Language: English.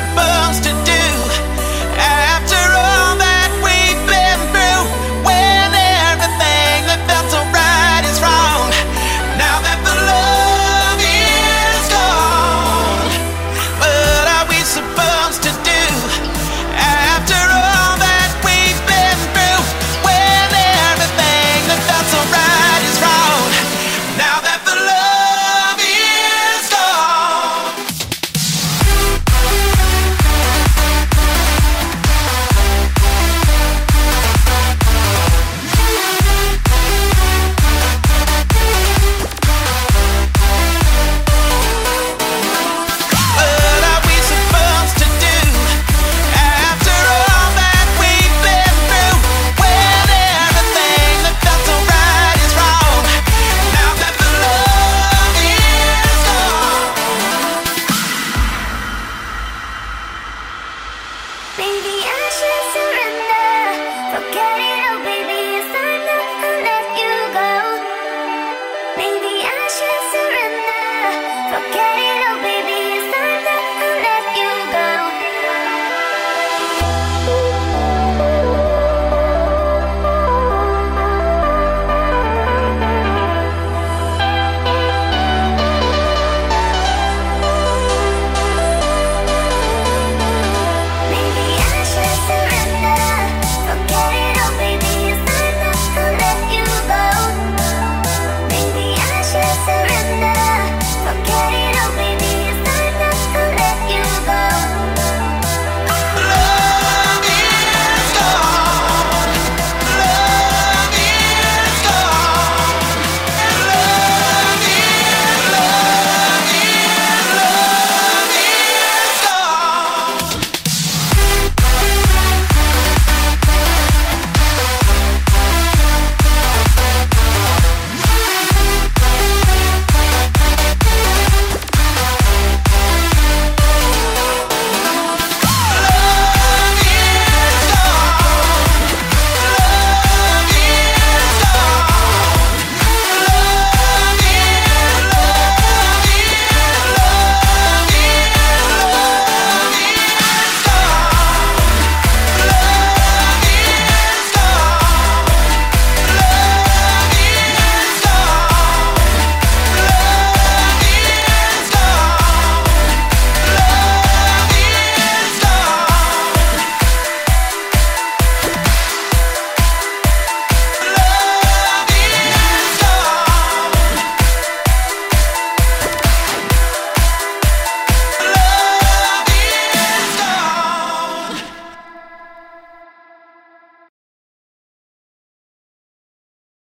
burns to should surrender.